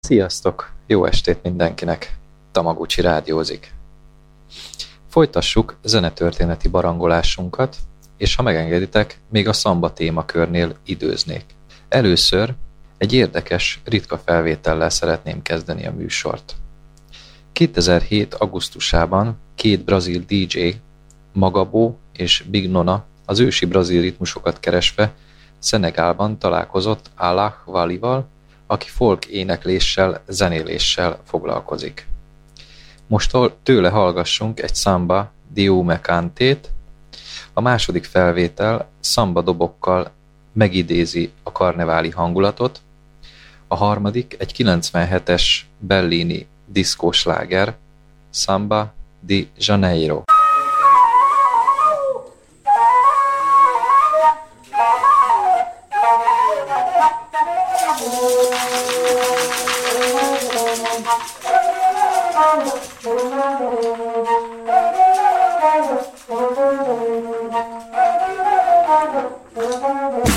Sziasztok! Jó estét mindenkinek! Tamaguchi rádiózik. Folytassuk zenetörténeti barangolásunkat, és ha megengeditek, még a szamba témakörnél időznék. Először egy érdekes, ritka felvétellel szeretném kezdeni a műsort. 2007. augusztusában két brazil DJ, Magabó és Big Nona az ősi brazil ritmusokat keresve Szenegálban találkozott Allah Valival, aki folk énekléssel, zenéléssel foglalkozik. Most tőle hallgassunk egy szamba diumekántét. A második felvétel szamba dobokkal megidézi a karneváli hangulatot, a harmadik egy 97-es Bellini diszkósláger, Samba di Janeiro. Thank you. Thank you.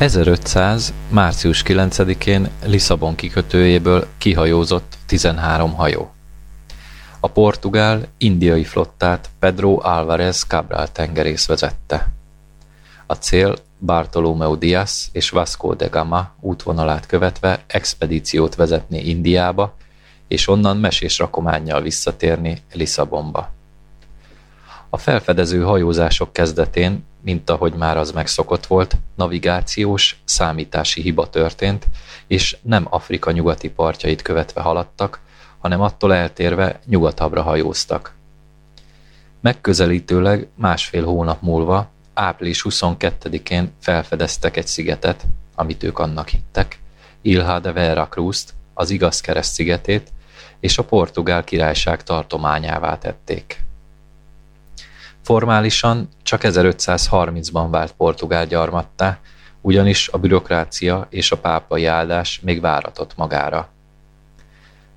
1500. március 9-én Lisszabon kikötőjéből kihajózott 13 hajó. A portugál-indiai flottát Pedro Álvarez Cabral tengerész vezette. A cél Bartolomeu Diaz és Vasco de Gama útvonalát követve expedíciót vezetni Indiába, és onnan mesés rakománnyal visszatérni Lisszabonba. A felfedező hajózások kezdetén, mint ahogy már az megszokott volt, navigációs, számítási hiba történt, és nem Afrika nyugati partjait követve haladtak, hanem attól eltérve nyugatabbra hajóztak. Megközelítőleg másfél hónap múlva, április 22-én felfedeztek egy szigetet, amit ők annak hittek, Ilha de Veracruz-t, az igaz kereszt szigetét, és a portugál királyság tartományává tették. Formálisan csak 1530-ban vált Portugál gyarmattá, ugyanis a bürokrácia és a pápai áldás még váratott magára.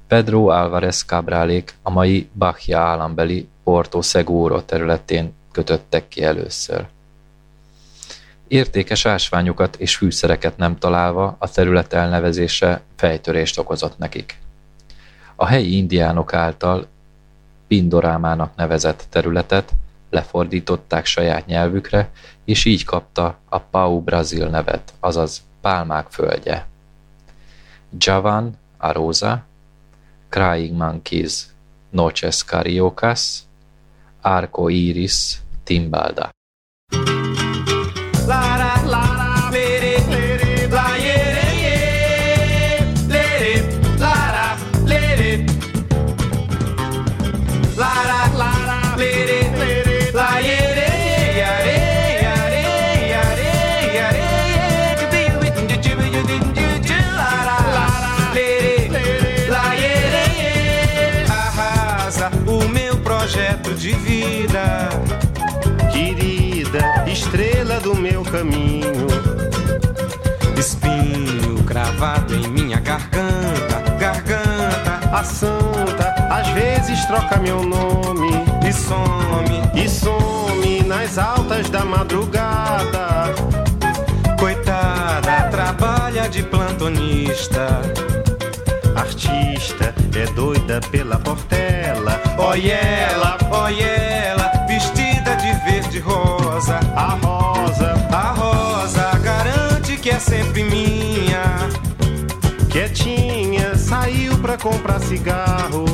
Pedro Álvarez Cabrálék a mai Bahia állambeli Porto Seguro területén kötöttek ki először. Értékes ásványokat és fűszereket nem találva a terület elnevezése fejtörést okozott nekik. A helyi indiánok által Pindorámának nevezett területet lefordították saját nyelvükre, és így kapta a Pau Brazil nevet, azaz Pálmák földje. Javan, Arosa, Crying Monkeys, Noches Cariocas, Arco Iris, Timbalda. Espinho cravado em minha garganta, garganta. A santa às vezes troca meu nome e some, e some nas altas da madrugada. Coitada, trabalha de plantonista. Artista é doida pela portela. Olha ela, olha ela, vestida de verde rosa. A rosa sempre minha. Quietinha, saiu pra comprar cigarro.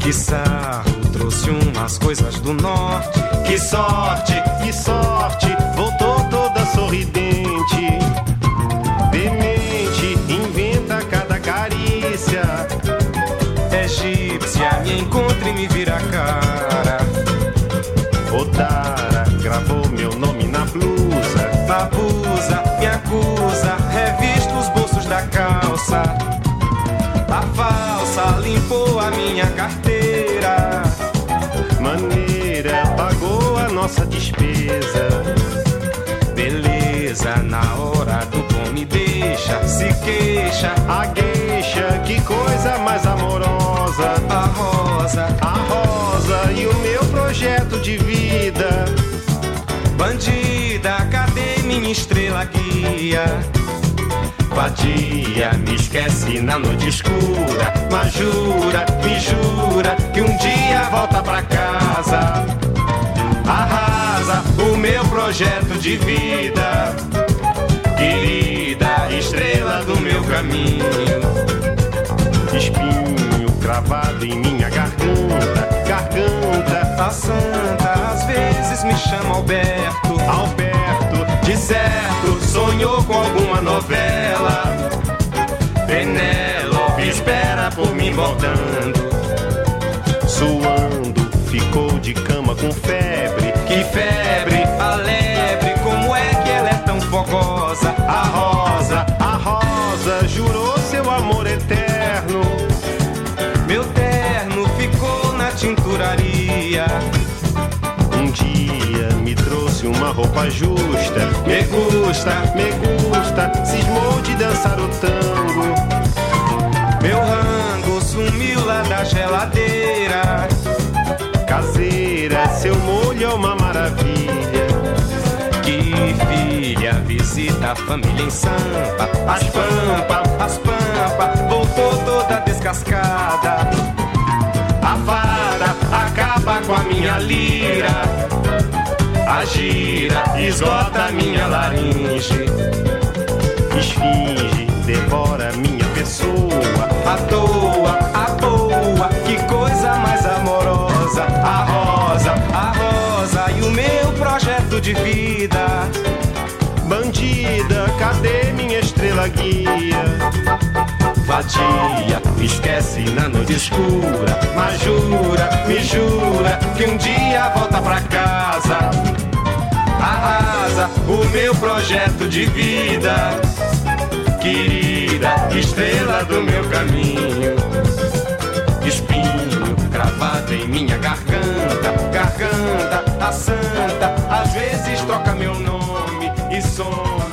Que sarro, trouxe umas coisas do norte. Que sorte, que sorte, voltou toda sorridente. Demente, inventa cada carícia. Egípcia, me encontra e me vira cara. Odara gravou calça. A falsa limpou a minha carteira. Maneira pagou a nossa despesa. Beleza, na hora do pão me deixa, se queixa. A gueixa, que coisa mais amorosa. A rosa, a rosa e o meu projeto de vida. Bandida, cadê minha estrela guia? Vadia, me esquece na noite escura. Mas jura, me jura que um dia volta pra casa. Arrasa o meu projeto de vida. Querida estrela do meu caminho. Espinho cravado em minha garganta, garganta. A santa às vezes me chama Alberto. Alberto, de certo, sonhou com alguma novela. Penélope espera por mim voltando. Suando, ficou de cama com febre. Que febre, a lebre, como é que ela é tão fogosa? A rosa, a rosa, jurou seu amor eterno. Meu terno ficou na tinturaria trouxe uma roupa justa. Me gusta, me gusta, cismou de dançar o tango. Meu rango sumiu lá da geladeira. Caseira, seu molho é uma maravilha. Que filha, visita da família em samba. As pampas, as pampas, voltou toda descascada. A vara acaba com a minha lira. Gira esgota minha laringe. Esfinge, devora minha pessoa. À toa, à toa, que coisa mais amorosa. A rosa, a rosa e o meu projeto de vida. Bandida, cadê minha estrela guia? Vadia, esquece na noite escura. Mas jura, me jura que um dia volta pra casa. Arrasa o meu projeto de vida. Querida, estrela do meu caminho. Espinho cravado em minha garganta. Garganta, a santa, às vezes troca meu nome e some,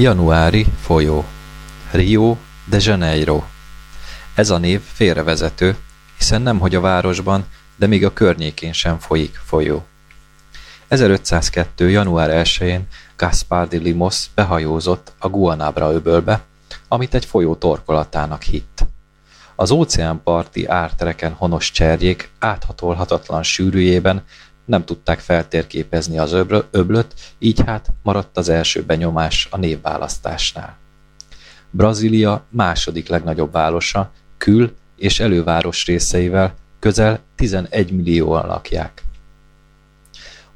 Januári folyó Rio de Janeiro Ez a név félrevezető, hiszen nemhogy a városban, de még a környékén sem folyik folyó. 1502. január 1-én Gaspar de Limos behajózott a Guanabra öbölbe, amit egy folyó torkolatának hitt. Az óceánparti ártereken honos cserjék áthatolhatatlan sűrűjében nem tudták feltérképezni az öblöt, így hát maradt az első benyomás a névválasztásnál. Brazília második legnagyobb városa, kül- és előváros részeivel közel 11 millióan lakják.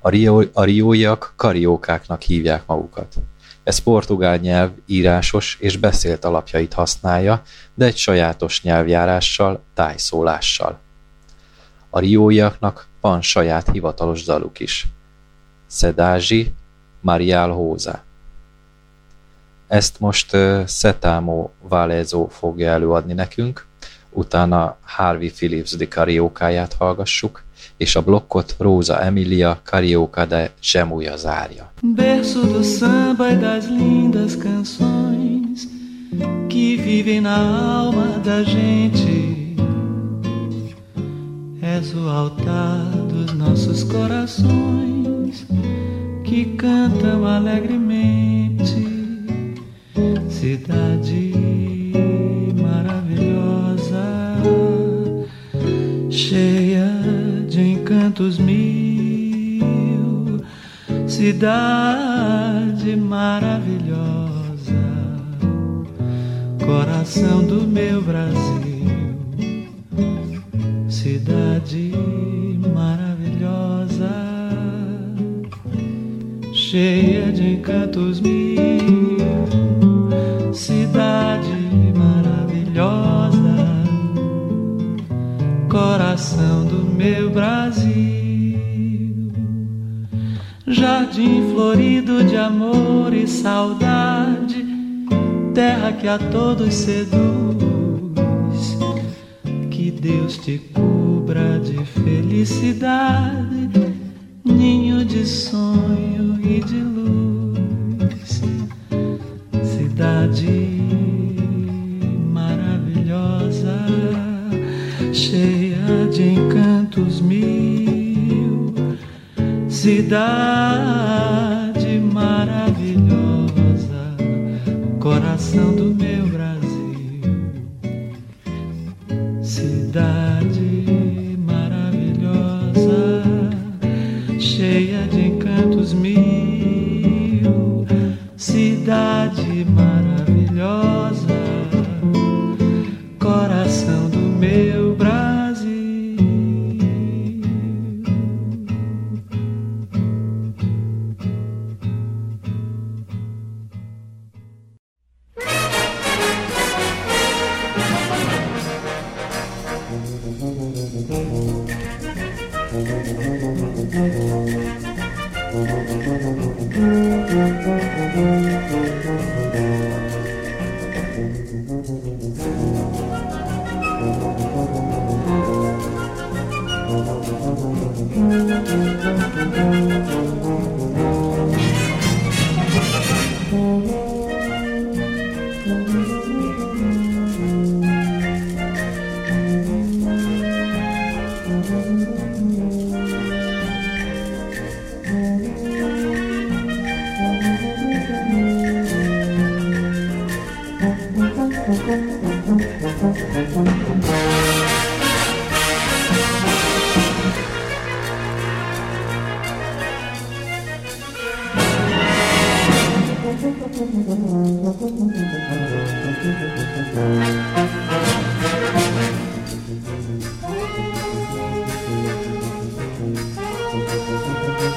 A, rio, a rióiak kariókáknak hívják magukat. Ez portugál nyelv írásos és beszélt alapjait használja, de egy sajátos nyelvjárással, tájszólással. A rióiaknak van saját hivatalos daluk is. Szedázsi, Mariál Hóza. Ezt most uh, Szetámó Válezó fogja előadni nekünk, utána Harvey Phillips de karaokáját hallgassuk, és a blokkot Rosa Emilia Carioca de Gemuja zárja. Berço do samba e das lindas canções que vivem na alma da gente És o altar dos nossos corações que cantam alegremente, cidade maravilhosa, cheia de encantos mil, cidade maravilhosa, coração do meu Brasil cidade maravilhosa, cheia de encantos mil, cidade maravilhosa, coração do meu Brasil, jardim florido de amor e saudade, terra que a todos seduz Deus te cubra de felicidade, ninho de sonho e de luz, cidade maravilhosa, cheia de encantos mil, cidade maravilhosa, coração do meu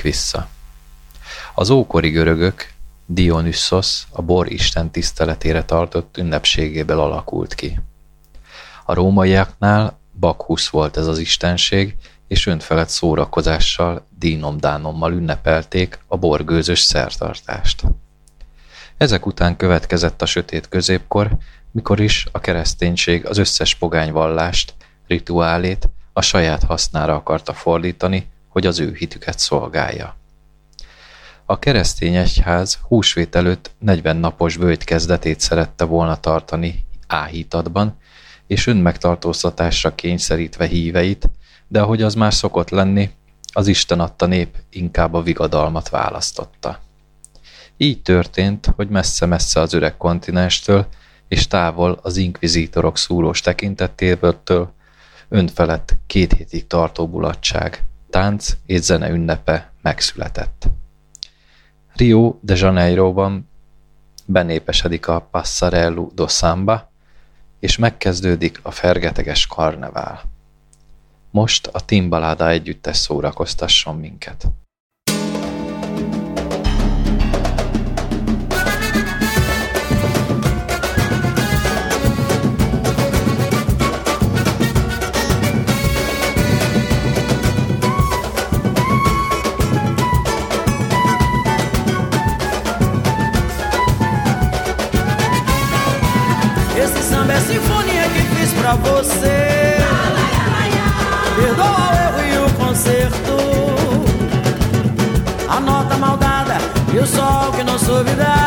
nyúlik vissza. Az ókori görögök Dionysos a bor isten tiszteletére tartott ünnepségéből alakult ki. A rómaiaknál Bakhusz volt ez az istenség, és önfelett szórakozással, dínomdánommal ünnepelték a borgőzös szertartást. Ezek után következett a sötét középkor, mikor is a kereszténység az összes pogányvallást, rituálét a saját hasznára akarta fordítani, hogy az ő hitüket szolgálja. A keresztény egyház húsvét előtt 40 napos bőjt kezdetét szerette volna tartani áhítatban, és önmegtartóztatásra kényszerítve híveit, de ahogy az már szokott lenni, az Isten adta nép inkább a vigadalmat választotta. Így történt, hogy messze-messze az öreg kontinenstől és távol az inkvizítorok szúrós tekintetéből önfelett két hétig tartó bulatság, tánc és zene ünnepe megszületett. Rio de Janeiroban benépesedik a Passarello do Samba, és megkezdődik a fergeteges karnevál. Most a Timbalada együttes szórakoztasson minket. novidade.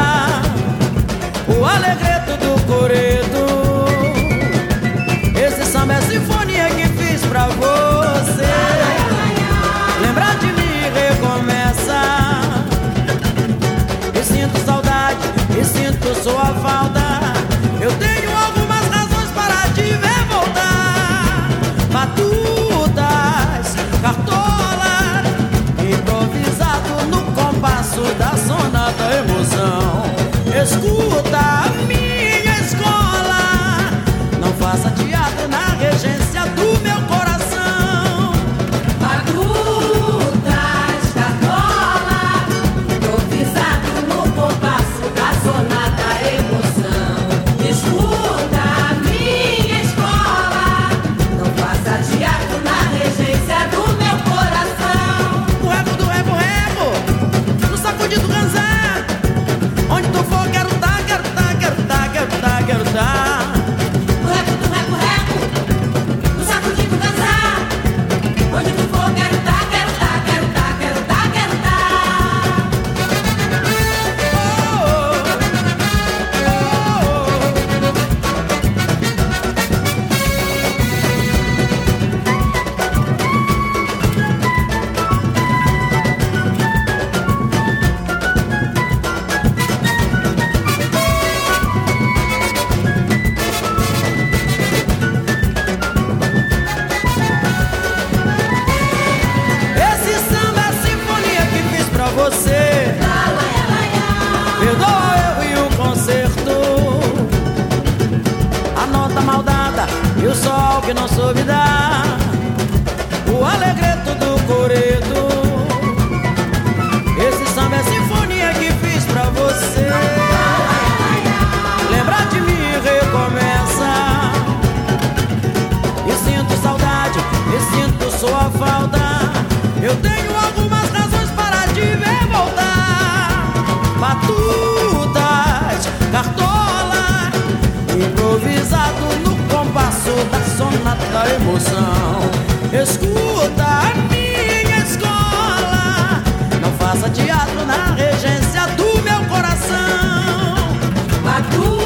da emoção. Escuta a minha escola, não faça teatro na regência do meu coração. Batu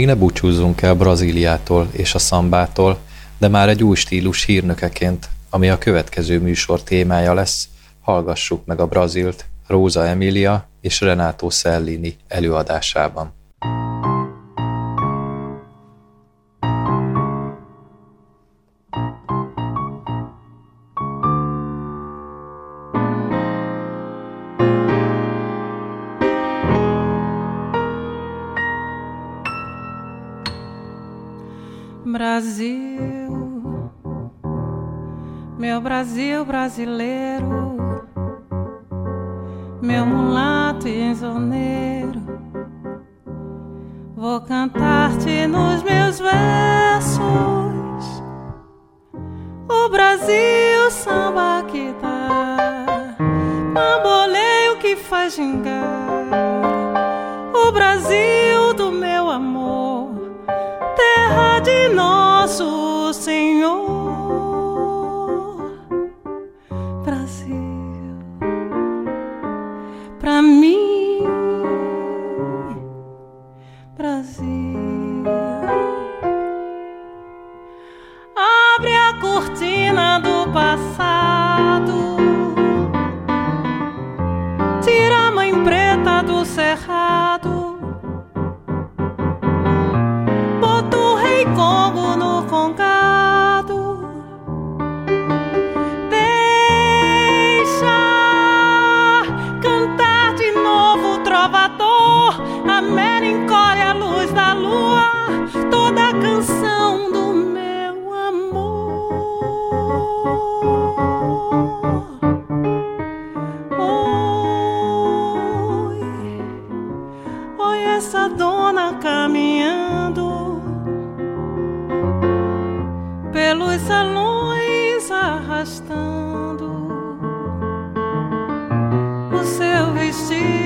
Még ne búcsúzzunk el Brazíliától és a szambától, de már egy új stílus hírnökeként, ami a következő műsor témája lesz, hallgassuk meg a Brazilt Róza Emília és Renato Cellini előadásában. Brasil, meu Brasil brasileiro, meu mulato e enzoneiro, vou cantar-te nos meus versos, o Brasil samba que dá, bamboleio que faz gingar, o Brasil. nosso preciso.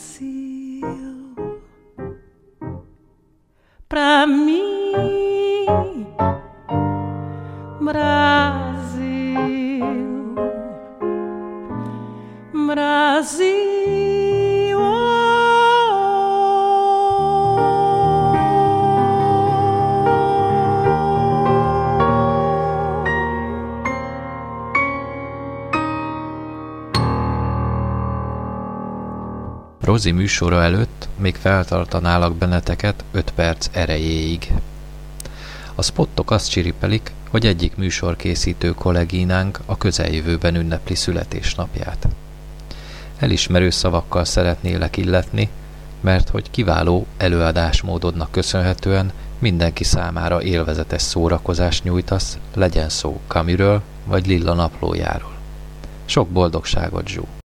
Brasil pra mim, Rozi műsora előtt még feltartanálak benneteket 5 perc erejéig. A spottok azt csiripelik, hogy egyik műsorkészítő kollégínánk a közeljövőben ünnepli születésnapját. Elismerő szavakkal szeretnélek illetni, mert hogy kiváló előadásmódodnak köszönhetően mindenki számára élvezetes szórakozást nyújtasz, legyen szó Kamiről vagy Lilla naplójáról. Sok boldogságot, Zsú!